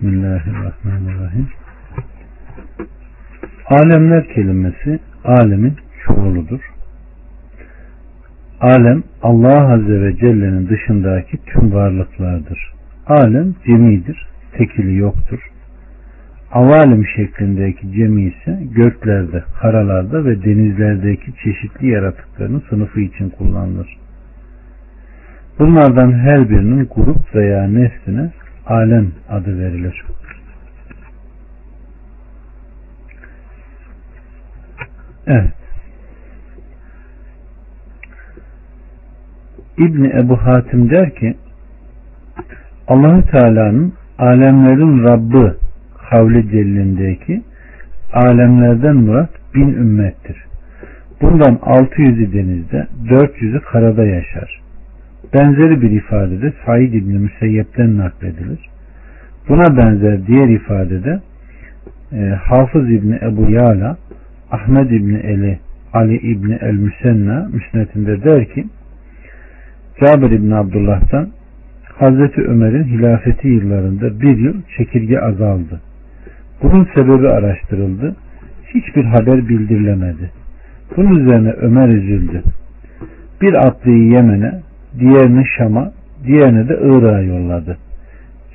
Bismillahirrahmanirrahim. Alemler kelimesi alemin çoğuludur. Alem Allah Azze ve Celle'nin dışındaki tüm varlıklardır. Alem cemidir, tekili yoktur. Avalim şeklindeki cemi ise göklerde, karalarda ve denizlerdeki çeşitli yaratıkların sınıfı için kullanılır. Bunlardan her birinin grup veya nesline alem adı verilir. Evet. İbni Ebu Hatim der ki Allahü Teala'nın alemlerin Rabbi kavli cellindeki alemlerden murat bin ümmettir. Bundan 600'ü denizde, 400'ü karada yaşar. Benzeri bir ifadede Said İbni Müseyyep'ten nakledilir. Buna benzer diğer ifadede e, Hafız İbni Ebu Yala, Ahmed İbni Eli, Ali İbni El Müsenna müsnetinde der ki Cabir İbni Abdullah'tan Hazreti Ömer'in hilafeti yıllarında bir yıl çekirge azaldı. Bunun sebebi araştırıldı. Hiçbir haber bildirilemedi. Bunun üzerine Ömer üzüldü. Bir atlıyı Yemen'e, diğerini Şam'a, diğerini de Irak'a yolladı.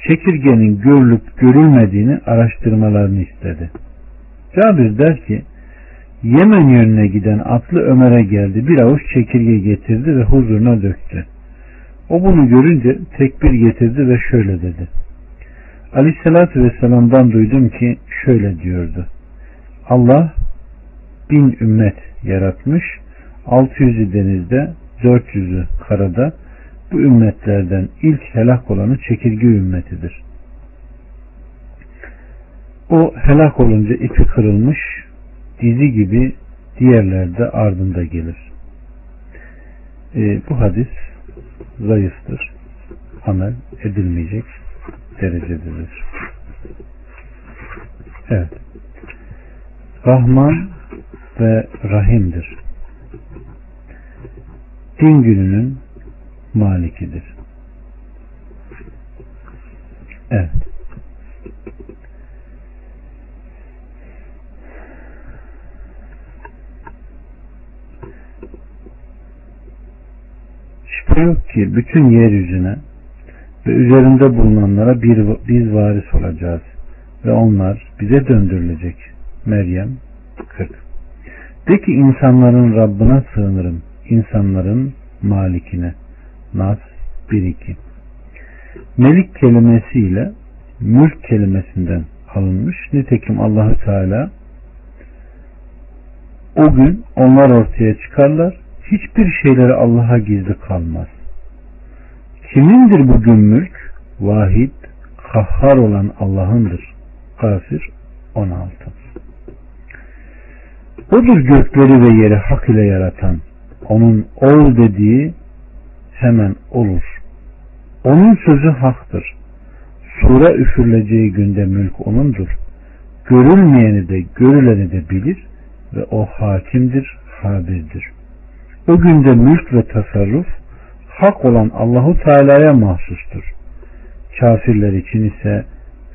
Çekirgenin görülüp görülmediğini araştırmalarını istedi. Cabir der ki, Yemen yönüne giden atlı Ömer'e geldi. Bir avuç çekirge getirdi ve huzuruna döktü. O bunu görünce tekbir getirdi ve şöyle dedi. Aleyhissalatü Vesselam'dan duydum ki şöyle diyordu. Allah bin ümmet yaratmış, 600'ü denizde, 400'ü karada, bu ümmetlerden ilk helak olanı çekirge ümmetidir. O helak olunca ipi kırılmış, dizi gibi diğerler de ardında gelir. E, bu hadis zayıftır. Amel edilmeyecek derecededir. Evet. Rahman ve Rahim'dir. Din gününün malikidir. Evet. Şüphe yok ki bütün yeryüzüne ve üzerinde bulunanlara bir, biz varis olacağız ve onlar bize döndürülecek. Meryem 40 De ki insanların Rabbına sığınırım, insanların malikine. Nas 1-2 Melik kelimesiyle mülk kelimesinden alınmış. Nitekim Allahü Teala o gün onlar ortaya çıkarlar. Hiçbir şeyleri Allah'a gizli kalmaz. Kimindir bugün mülk? Vahid, kahhar olan Allah'ındır. Kafir 16 Odur gökleri ve yeri hak ile yaratan. Onun ol dediği hemen olur. Onun sözü haktır. Sure üfürüleceği günde mülk onundur. Görülmeyeni de görüleni de bilir ve o hakimdir, habirdir. O günde mülk ve tasarruf hak olan Allahu Teala'ya mahsustur. Kafirler için ise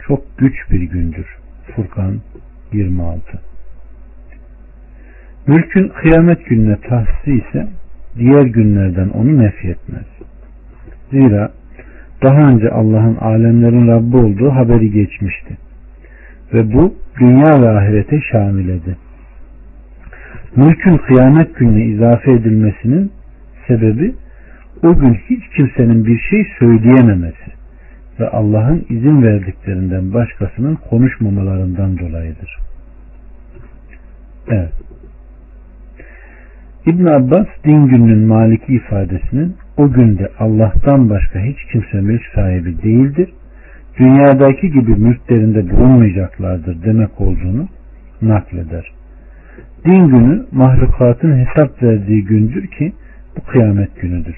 çok güç bir gündür. Furkan 26 Mülkün kıyamet gününe tahsisi ise diğer günlerden onu nefyetmez. Zira daha önce Allah'ın alemlerin Rabbi olduğu haberi geçmişti. Ve bu dünya ve ahirete şamil edi. Mülkün kıyamet gününe izafe edilmesinin sebebi o gün hiç kimsenin bir şey söyleyememesi ve Allah'ın izin verdiklerinden başkasının konuşmamalarından dolayıdır. Evet. İbn Abbas din gününün maliki ifadesinin o günde Allah'tan başka hiç kimse mülk sahibi değildir. Dünyadaki gibi mülklerinde bulunmayacaklardır demek olduğunu nakleder. Din günü mahlukatın hesap verdiği gündür ki bu kıyamet günüdür.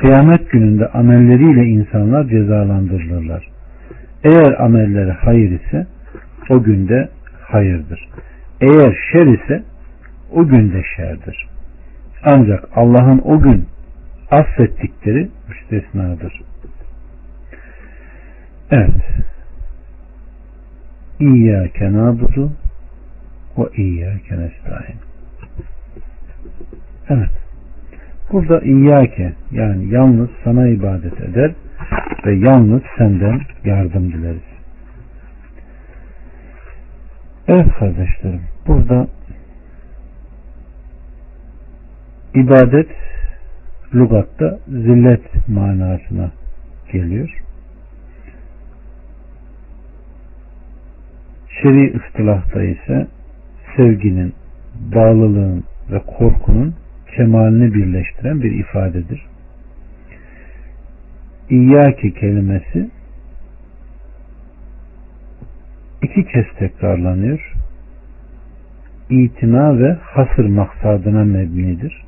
Kıyamet gününde amelleriyle insanlar cezalandırılırlar. Eğer amelleri hayır ise o günde hayırdır. Eğer şer ise o günde şerdir. Ancak Allah'ın o gün affettikleri müstesnadır. Evet. İyyâke nâbudu ve iyyâke nestaîn. Evet. Burada iyyâke yani yalnız sana ibadet eder ve yalnız senden yardım dileriz. Evet kardeşlerim burada ibadet lugatta zillet manasına geliyor. Şer'i ıstılahta ise sevginin, bağlılığın ve korkunun kemalini birleştiren bir ifadedir. İyyâke kelimesi iki kez tekrarlanıyor. İtina ve hasır maksadına mebnidir.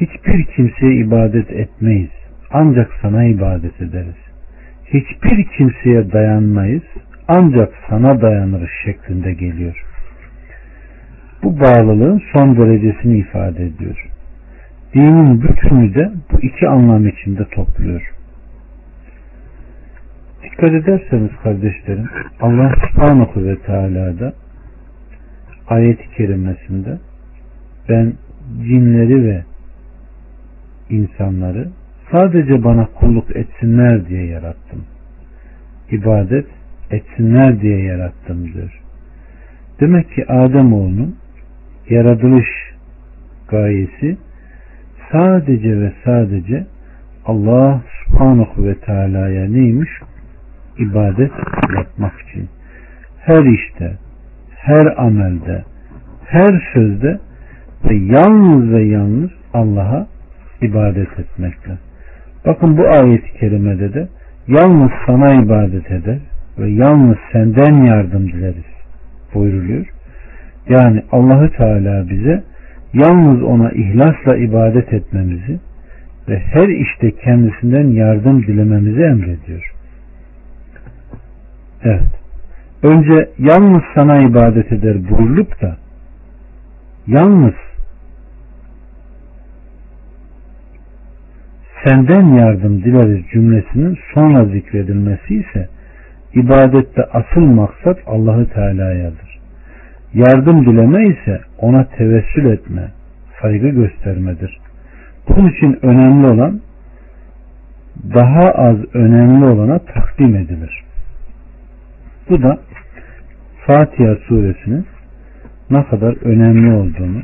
Hiçbir kimseye ibadet etmeyiz. Ancak sana ibadet ederiz. Hiçbir kimseye dayanmayız. Ancak sana dayanırız şeklinde geliyor. Bu bağlılığın son derecesini ifade ediyor. Dinin bütünü de bu iki anlam içinde topluyor. Dikkat ederseniz kardeşlerim Allah subhanahu ve teala'da ayet-i kerimesinde ben cinleri ve insanları sadece bana kulluk etsinler diye yarattım. İbadet etsinler diye yarattım diyor. Demek ki Adem oğlunun yaratılış gayesi sadece ve sadece Allah subhanahu ve teala'ya neymiş? ibadet yapmak için. Her işte, her amelde, her sözde ve yalnız ve yalnız Allah'a ibadet etmekle. Bakın bu ayet-i kerimede de yalnız sana ibadet eder ve yalnız senden yardım dileriz buyruluyor. Yani Allahü Teala bize yalnız ona ihlasla ibadet etmemizi ve her işte kendisinden yardım dilememizi emrediyor. Evet. Önce yalnız sana ibadet eder buyurulup da yalnız senden yardım dileriz cümlesinin sonra zikredilmesi ise ibadette asıl maksat Allahü Teala'yadır. Yardım dileme ise ona tevessül etme, saygı göstermedir. Bunun için önemli olan daha az önemli olana takdim edilir. Bu da Fatiha suresinin ne kadar önemli olduğunu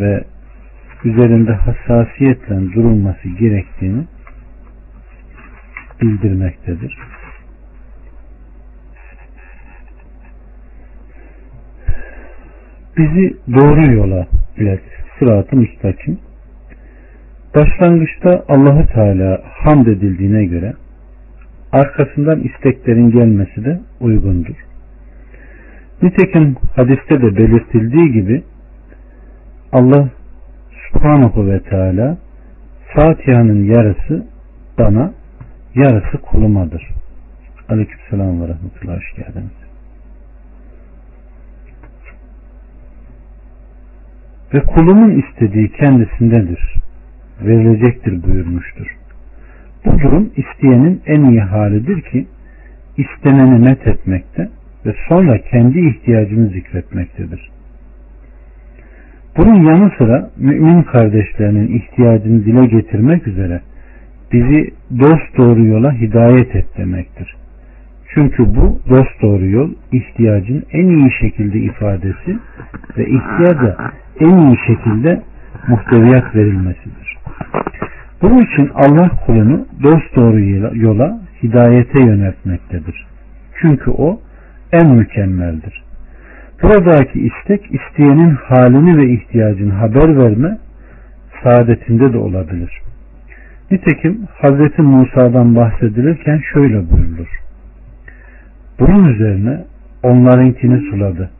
ve üzerinde hassasiyetle durulması gerektiğini bildirmektedir. Bizi doğru yola ilet, sıratı müstakim. Başlangıçta Allahu Teala hamd edildiğine göre arkasından isteklerin gelmesi de uygundur. Nitekim hadiste de belirtildiği gibi Allah subhanahu ve teala Fatiha'nın yarısı bana yarısı kulumadır. Aleykümselam ve rahmetullah hoş geldiniz. Ve kulumun istediği kendisindedir. Verilecektir buyurmuştur. Bu durum isteyenin en iyi halidir ki isteneni met etmekte ve sonra kendi ihtiyacını zikretmektedir. Bunun yanı sıra mümin kardeşlerinin ihtiyacını dile getirmek üzere bizi dost doğru yola hidayet et demektir. Çünkü bu dost doğru yol ihtiyacın en iyi şekilde ifadesi ve ihtiyaca en iyi şekilde muhteviyat verilmesidir. Bunun için Allah kulunu dost doğru yola hidayete yöneltmektedir. Çünkü o en mükemmeldir. Buradaki istek isteyenin halini ve ihtiyacını haber verme saadetinde de olabilir. Nitekim Hz. Musa'dan bahsedilirken şöyle buyurulur. Bunun üzerine onlarınkini suladı.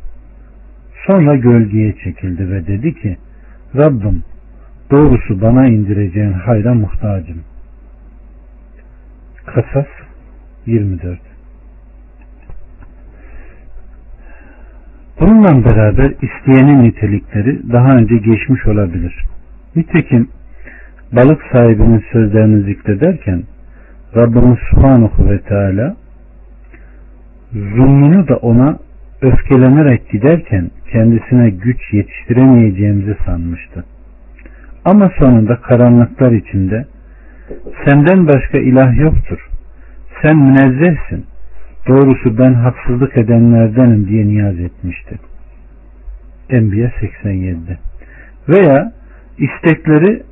Sonra gölgeye çekildi ve dedi ki Rabbim doğrusu bana indireceğin hayra muhtacım. Kasas 24 Bununla beraber isteyenin nitelikleri daha önce geçmiş olabilir. Nitekim balık sahibinin sözlerini zikrederken Rabbimiz Subhanahu ve Teala zulmünü da ona öfkelenerek giderken kendisine güç yetiştiremeyeceğimizi sanmıştı. Ama sonunda karanlıklar içinde senden başka ilah yoktur. Sen münezzehsin. Doğrusu ben haksızlık edenlerdenim diye niyaz etmişti. Enbiya 87'de. Veya istekleri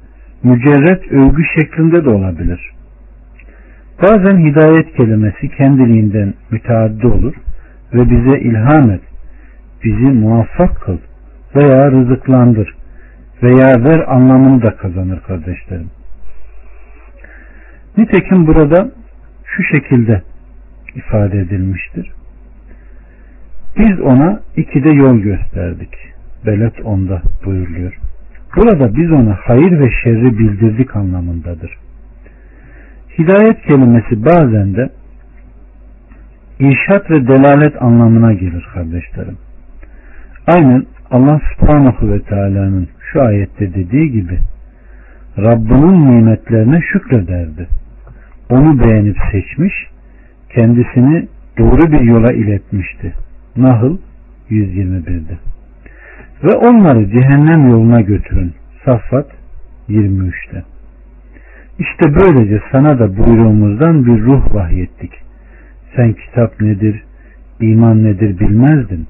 mücerret övgü şeklinde de olabilir. Bazen hidayet kelimesi kendiliğinden müteaddi olur ve bize ilham et, bizi muvaffak kıl veya rızıklandır veya ver anlamını da kazanır kardeşlerim. Nitekim burada şu şekilde ifade edilmiştir. Biz ona iki de yol gösterdik. Belet onda buyuruluyor. Burada biz ona hayır ve şerri bildirdik anlamındadır. Hidayet kelimesi bazen de irşat ve delalet anlamına gelir kardeşlerim. Aynen Allah subhanahu ve teala'nın şu ayette dediği gibi Rabbinin nimetlerine şükrederdi. Onu beğenip seçmiş, kendisini doğru bir yola iletmişti. Nahl 121'de. Ve onları cehennem yoluna götürün. Saffat 23'te. İşte böylece sana da buyruğumuzdan bir ruh vahyettik. Sen kitap nedir, iman nedir bilmezdin.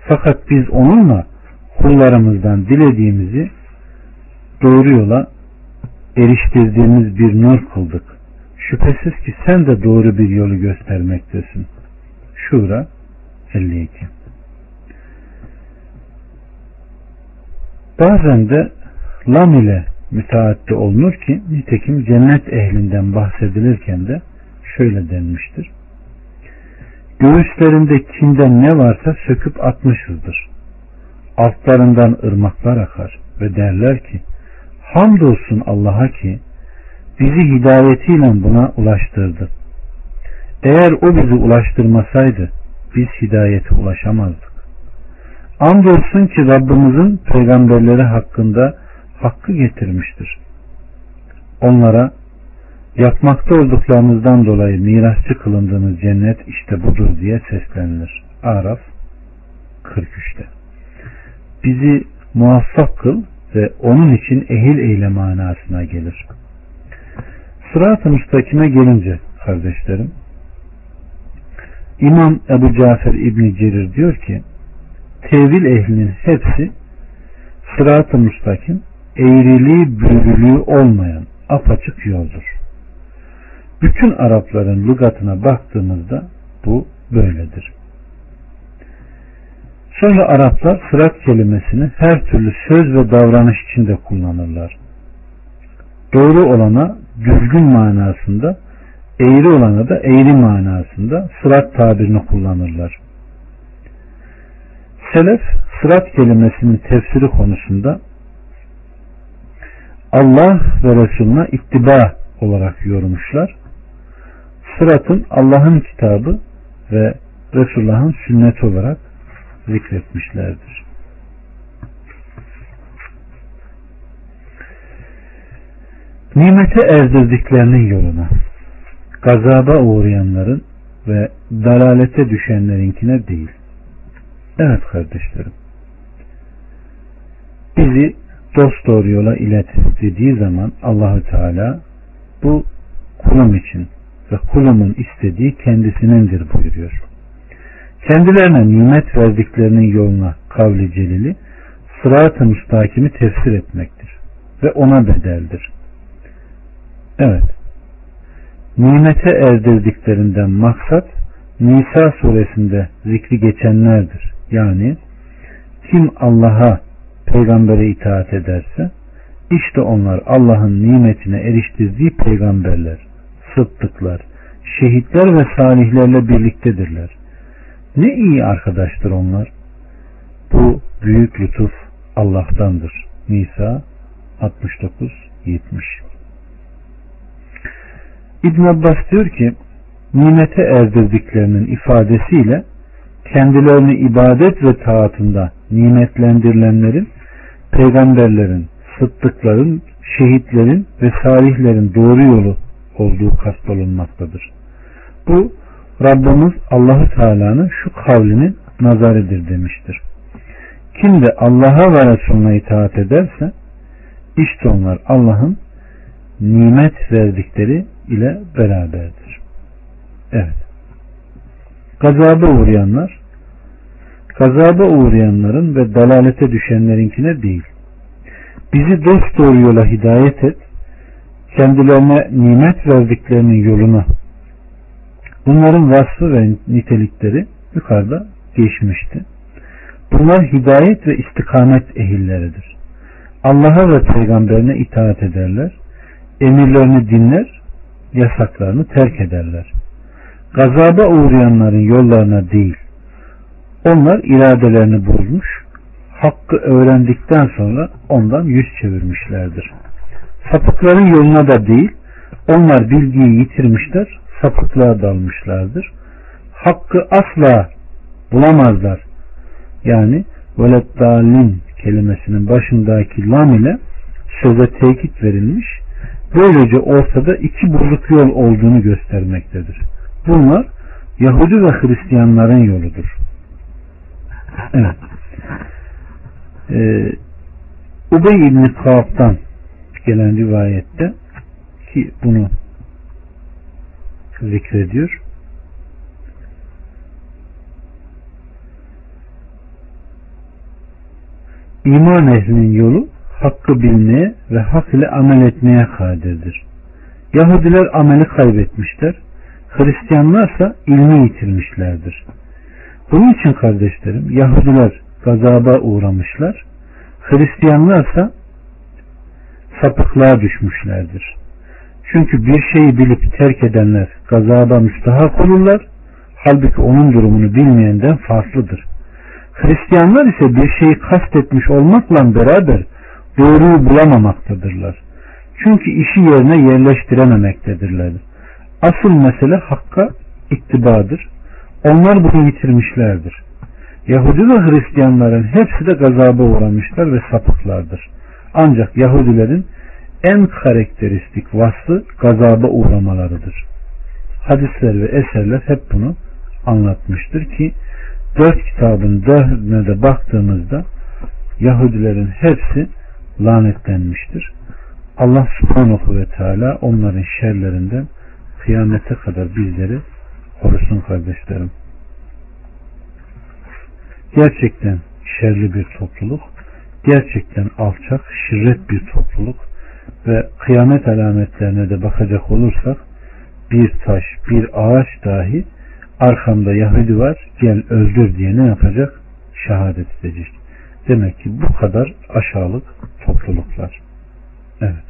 Fakat biz onunla kullarımızdan dilediğimizi doğru yola eriştirdiğimiz bir nur kıldık. Şüphesiz ki sen de doğru bir yolu göstermektesin. Şura 52 Bazen de lam ile müteaddi olunur ki nitekim cennet ehlinden bahsedilirken de şöyle denmiştir. Göğüslerinde kinden ne varsa söküp atmışızdır. Altlarından ırmaklar akar ve derler ki hamdolsun Allah'a ki bizi hidayetiyle buna ulaştırdı. Eğer o bizi ulaştırmasaydı biz hidayete ulaşamazdık. Andolsun ki Rabbimizin peygamberleri hakkında hakkı getirmiştir. Onlara yapmakta olduklarınızdan dolayı mirasçı kılındığınız cennet işte budur diye seslenilir. Araf 43'te. Bizi muvaffak kıl ve onun için ehil eyle manasına gelir. Sırat-ı müstakime gelince kardeşlerim İmam Ebu Cafer İbni Cerir diyor ki tevil ehlinin hepsi sırat-ı müstakim eğriliği büyürülüğü olmayan apaçık yoldur. Bütün Arapların lügatına baktığımızda bu böyledir. Sonra Araplar sırat kelimesini her türlü söz ve davranış içinde kullanırlar. Doğru olana düzgün manasında, eğri olana da eğri manasında sırat tabirini kullanırlar. Selef sırat kelimesinin tefsiri konusunda Allah ve Resulüne ittiba olarak yormuşlar. Sıratın Allah'ın kitabı ve Resulullah'ın sünneti olarak zikretmişlerdir. Nimete erdirdiklerinin yoluna, gazaba uğrayanların ve dalalete düşenlerinkine değil. Evet kardeşlerim. Bizi dost doğru yola ilet dediği zaman Allahü Teala bu kulum için ve kulumun istediği kendisinindir buyuruyor. Kendilerine nimet verdiklerinin yoluna kavli celili sırat-ı müstakimi tefsir etmektir ve ona bedeldir. Evet. Nimete erdirdiklerinden maksat Nisa suresinde zikri geçenlerdir. Yani kim Allah'a peygambere itaat ederse işte onlar Allah'ın nimetine eriştirdiği peygamberler, sıddıklar, şehitler ve salihlerle birliktedirler. Ne iyi arkadaştır onlar. Bu büyük lütuf Allah'tandır. Nisa 69-70 İbn Abbas diyor ki nimete erdirdiklerinin ifadesiyle kendilerini ibadet ve taatında nimetlendirilenlerin peygamberlerin, sıddıkların, şehitlerin ve salihlerin doğru yolu olduğu kastolunmaktadır. Bu Rabbimiz Allahu Teala'nın şu kavlinin nazarıdır demiştir. Kim de Allah'a ve Resulüne itaat ederse işte onlar Allah'ın nimet verdikleri ile beraberdir. Evet. Gazaba uğrayanlar gazaba uğrayanların ve dalalete düşenlerinkine değil. Bizi dost doğru yola hidayet et, kendilerine nimet verdiklerinin yoluna. Bunların vasfı ve nitelikleri yukarıda geçmişti. Bunlar hidayet ve istikamet ehilleridir. Allah'a ve peygamberine itaat ederler, emirlerini dinler, yasaklarını terk ederler. Gazaba uğrayanların yollarına değil, onlar iradelerini bozmuş, hakkı öğrendikten sonra ondan yüz çevirmişlerdir. Sapıkların yoluna da değil, onlar bilgiyi yitirmişler, sapıklığa dalmışlardır. Hakkı asla bulamazlar. Yani velet dalin kelimesinin başındaki lam ile söze tekit verilmiş. Böylece ortada iki bozuk yol olduğunu göstermektedir. Bunlar Yahudi ve Hristiyanların yoludur. Evet. Ee, Ubey İbni Kaab'dan gelen rivayette ki bunu zikrediyor. İman ehlinin yolu hakkı bilmeye ve hak ile amel etmeye kadirdir. Yahudiler ameli kaybetmişler. Hristiyanlarsa ilmi yitirmişlerdir. Bunun için kardeşlerim Yahudiler gazaba uğramışlar. Hristiyanlarsa sapıklığa düşmüşlerdir. Çünkü bir şeyi bilip terk edenler gazaba müstahak olurlar. Halbuki onun durumunu bilmeyenden farklıdır. Hristiyanlar ise bir şeyi kastetmiş olmakla beraber doğruyu bulamamaktadırlar. Çünkü işi yerine yerleştirememektedirler. Asıl mesele hakka ittibadır. Onlar bunu yitirmişlerdir. Yahudi ve Hristiyanların hepsi de gazaba uğramışlar ve sapıklardır. Ancak Yahudilerin en karakteristik vasfı gazaba uğramalarıdır. Hadisler ve eserler hep bunu anlatmıştır ki dört kitabın dördüne de baktığımızda Yahudilerin hepsi lanetlenmiştir. Allah subhanahu ve teala onların şerlerinden kıyamete kadar bizleri korusun kardeşlerim. Gerçekten şerli bir topluluk, gerçekten alçak, şirret bir topluluk ve kıyamet alametlerine de bakacak olursak bir taş, bir ağaç dahi arkamda Yahudi var gel öldür diye ne yapacak? Şehadet edecek. Demek ki bu kadar aşağılık topluluklar. Evet.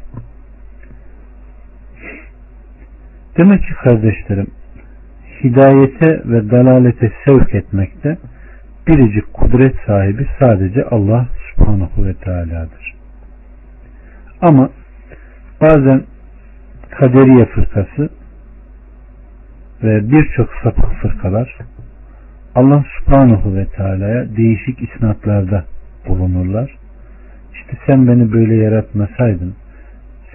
Demek ki kardeşlerim hidayete ve dalalete sevk etmekte biricik kudret sahibi sadece Allah subhanahu ve teala'dır. Ama bazen kaderiye fırkası ve birçok sapık fırkalar Allah subhanahu ve teala'ya değişik isnatlarda bulunurlar. Sen beni böyle yaratmasaydın,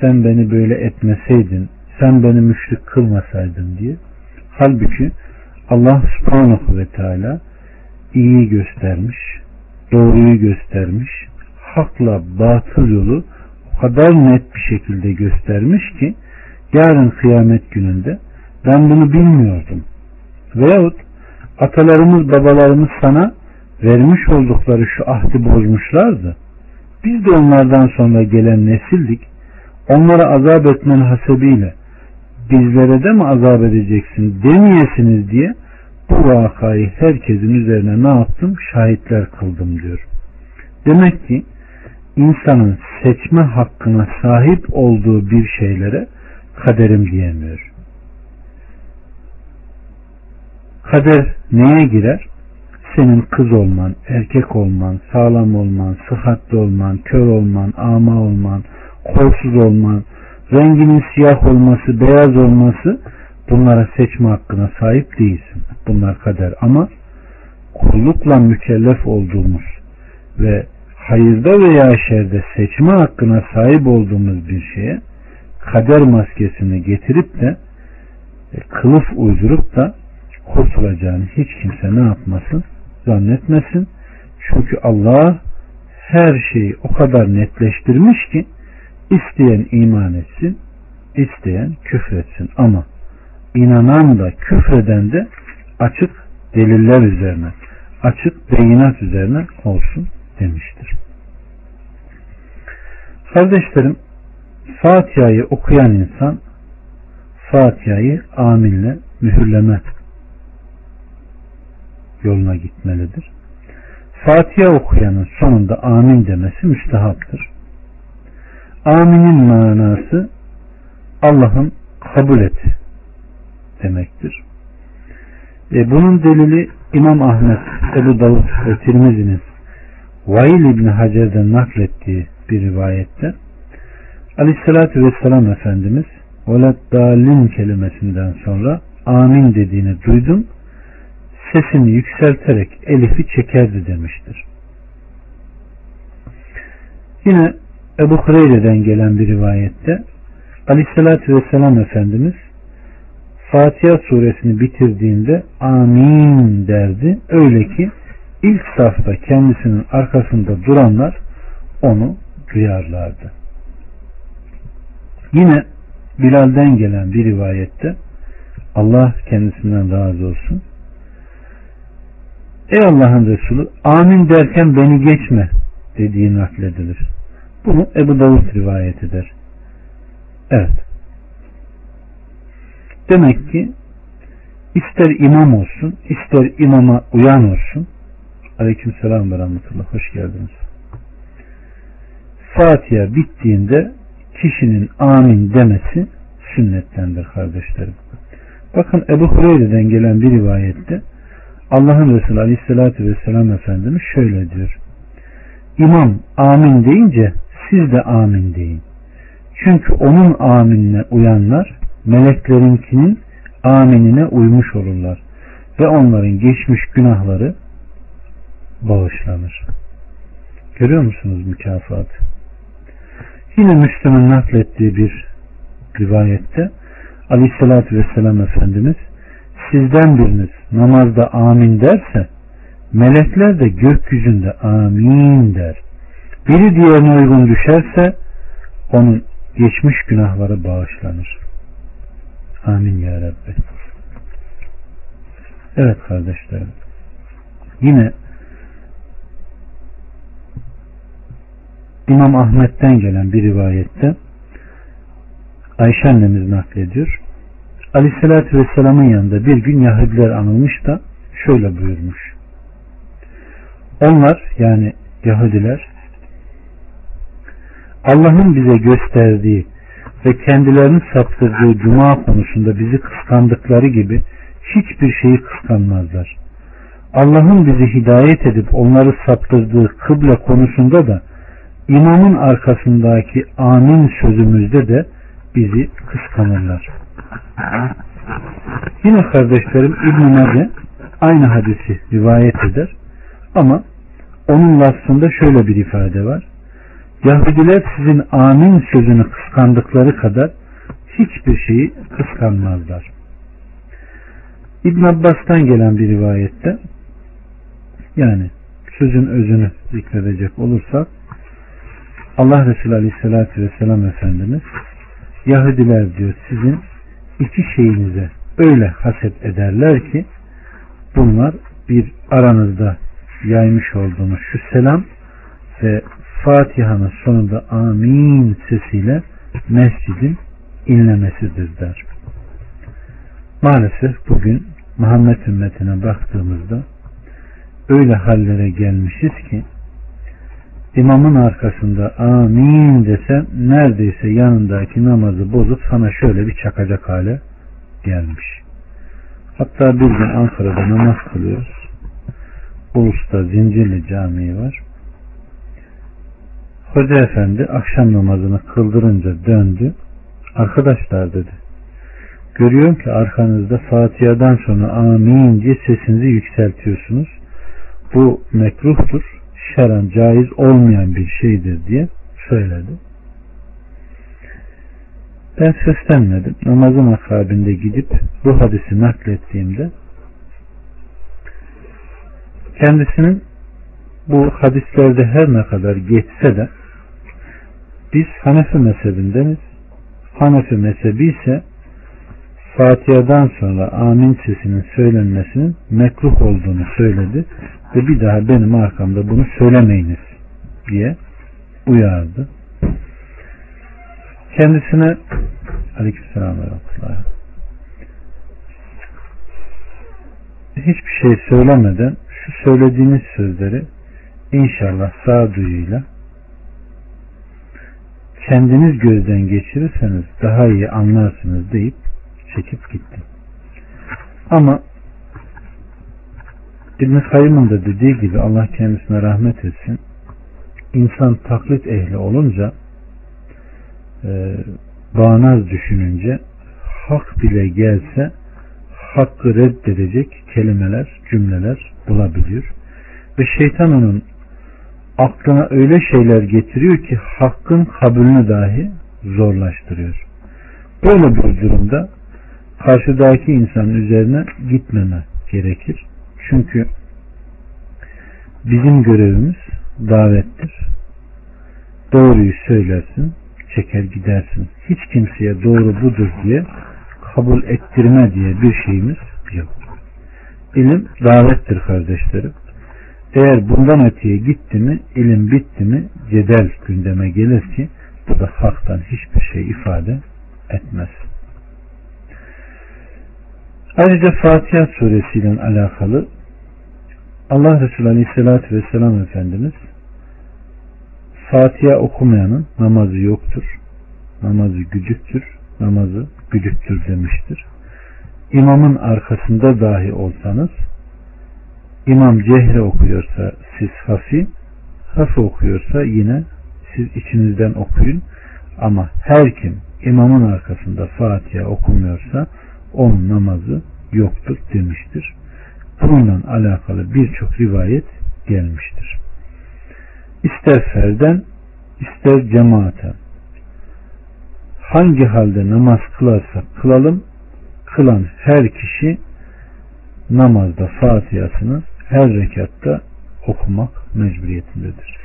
sen beni böyle etmeseydin, sen beni müşrik kılmasaydın diye. Halbuki Allah subhanahu ve teala iyi göstermiş, doğruyu göstermiş, hakla batıl yolu o kadar net bir şekilde göstermiş ki yarın kıyamet gününde ben bunu bilmiyordum. Veyahut atalarımız babalarımız sana vermiş oldukları şu ahdi bozmuşlardı. Biz de onlardan sonra gelen nesildik. Onlara azap etmen hasebiyle bizlere de mi azap edeceksin demeyesiniz diye bu vakayı herkesin üzerine ne yaptım? Şahitler kıldım diyor. Demek ki insanın seçme hakkına sahip olduğu bir şeylere kaderim diyemiyor. Kader neye girer? Senin kız olman, erkek olman, sağlam olman, sıhhatli olman, kör olman, ama olman, kolsuz olman, renginin siyah olması, beyaz olması bunlara seçme hakkına sahip değilsin. Bunlar kader ama kullukla mükellef olduğumuz ve hayırda veya şerde seçme hakkına sahip olduğumuz bir şeye kader maskesini getirip de e, kılıf uydurup da kurtulacağını hiç kimse ne yapmasın? Zannetmesin. Çünkü Allah her şeyi o kadar netleştirmiş ki isteyen iman etsin, isteyen küfretsin. Ama inanan da küfreden de açık deliller üzerine, açık beyinat üzerine olsun demiştir. Kardeşlerim, Fatiha'yı okuyan insan Fatiha'yı aminle mühürleme yoluna gitmelidir. Fatiha okuyanın sonunda amin demesi müstehaptır. Aminin manası Allah'ın kabul et demektir. E bunun delili İmam Ahmet, Ebu Davud ve Tirmizi'nin Vail İbni Hacer'den naklettiği bir rivayette Aleyhisselatü Vesselam Efendimiz Velat dalin kelimesinden sonra amin dediğini duydum. Sesini yükselterek elifi çekerdi demiştir. Yine Ebu Hureyre'den gelen bir rivayette Aleyhisselatü Vesselam Efendimiz Fatiha suresini bitirdiğinde amin derdi. Öyle ki ilk safta kendisinin arkasında duranlar onu duyarlardı. Yine Bilal'den gelen bir rivayette Allah kendisinden razı olsun. Ey Allah'ın Resulü amin derken beni geçme dediği nakledilir. Bunu Ebu Davud rivayet eder. Evet. Demek ki ister imam olsun, ister imama uyan olsun. Aleyküm selam ve rahmetullah. Hoş geldiniz. Fatiha bittiğinde kişinin amin demesi sünnettendir kardeşlerim. Bakın Ebu Hureyre'den gelen bir rivayette Allah'ın Resulü Aleyhisselatü Vesselam Efendimiz şöyle diyor. İmam amin deyince siz de amin deyin. Çünkü onun aminine uyanlar meleklerinkinin aminine uymuş olurlar ve onların geçmiş günahları bağışlanır. Görüyor musunuz mükafatı? Yine Müslüm'ün naklettiği bir rivayette Aleyhisselatü Vesselam Efendimiz sizden biriniz namazda amin derse melekler de gökyüzünde amin der. Biri diğerine uygun düşerse onun geçmiş günahları bağışlanır. Amin ya Rabbi. Evet kardeşlerim. Yine İmam Ahmet'ten gelen bir rivayette Ayşe annemiz naklediyor. Aleyhissalatü Vesselam'ın yanında bir gün Yahudiler anılmış da şöyle buyurmuş. Onlar yani Yahudiler Allah'ın bize gösterdiği ve kendilerini saptırdığı cuma konusunda bizi kıskandıkları gibi hiçbir şeyi kıskanmazlar. Allah'ın bizi hidayet edip onları saptırdığı kıble konusunda da imamın arkasındaki amin sözümüzde de bizi kıskanırlar. Yine kardeşlerim İbn-i Mace aynı hadisi rivayet eder ama onun lafzında şöyle bir ifade var. Yahudiler sizin amin sözünü kıskandıkları kadar hiçbir şeyi kıskanmazlar. İbn Abbas'tan gelen bir rivayette yani sözün özünü zikredecek olursak Allah Resulü Aleyhisselatü Vesselam Efendimiz Yahudiler diyor sizin iki şeyinize öyle haset ederler ki bunlar bir aranızda yaymış olduğunuz şu selam ve Fatiha'nın sonunda amin sesiyle mescidin inlemesidir der. Maalesef bugün Muhammed ümmetine baktığımızda öyle hallere gelmişiz ki imamın arkasında amin desem neredeyse yanındaki namazı bozup sana şöyle bir çakacak hale gelmiş. Hatta bir gün Ankara'da namaz kılıyoruz. Ulus'ta Zincirli Camii var. Hoca efendi akşam namazını kıldırınca döndü. Arkadaşlar dedi. Görüyorum ki arkanızda Fatiha'dan sonra amin diye sesinizi yükseltiyorsunuz. Bu mekruhtur şeran caiz olmayan bir şeydir diye söyledi. Ben seslenmedim. Namazın akabinde gidip bu hadisi naklettiğimde kendisinin bu hadislerde her ne kadar geçse de biz Hanefi mezhebindeniz. Hanefi mezhebi ise Fatiha'dan sonra amin sesinin söylenmesinin mekruh olduğunu söyledi ve bir daha benim arkamda bunu söylemeyiniz diye uyardı. Kendisine Aleykümselam ve hiçbir şey söylemeden şu söylediğiniz sözleri inşallah sağduyuyla kendiniz gözden geçirirseniz daha iyi anlarsınız deyip çekip gitti. Ama İbn Kayyım'ın da dediği gibi Allah kendisine rahmet etsin. İnsan taklit ehli olunca e, bağnaz düşününce hak bile gelse hakkı reddedecek kelimeler, cümleler bulabiliyor. Ve şeytan onun aklına öyle şeyler getiriyor ki hakkın kabulünü dahi zorlaştırıyor. Böyle bir durumda karşıdaki insanın üzerine gitmeme gerekir. Çünkü bizim görevimiz davettir. Doğruyu söylersin, çeker gidersin. Hiç kimseye doğru budur diye kabul ettirme diye bir şeyimiz yok. İlim davettir kardeşlerim. Eğer bundan öteye gitti mi, ilim bitti mi, cedel gündeme gelir ki bu da haktan hiçbir şey ifade etmez. Ayrıca Fatiha suresiyle alakalı Allah Resulü Aleyhisselatü Vesselam Efendimiz Fatiha okumayanın namazı yoktur. Namazı güdüktür. Namazı güdüktür demiştir. İmamın arkasında dahi olsanız İmam cehre okuyorsa siz hafi, hafi okuyorsa yine siz içinizden okuyun. Ama her kim imamın arkasında Fatiha okumuyorsa onun namazı yoktur demiştir. Bununla alakalı birçok rivayet gelmiştir. İster ferden, ister cemaaten. Hangi halde namaz kılarsak kılalım, kılan her kişi namazda Fatiha'sını her rekatta okumak mecburiyetindedir.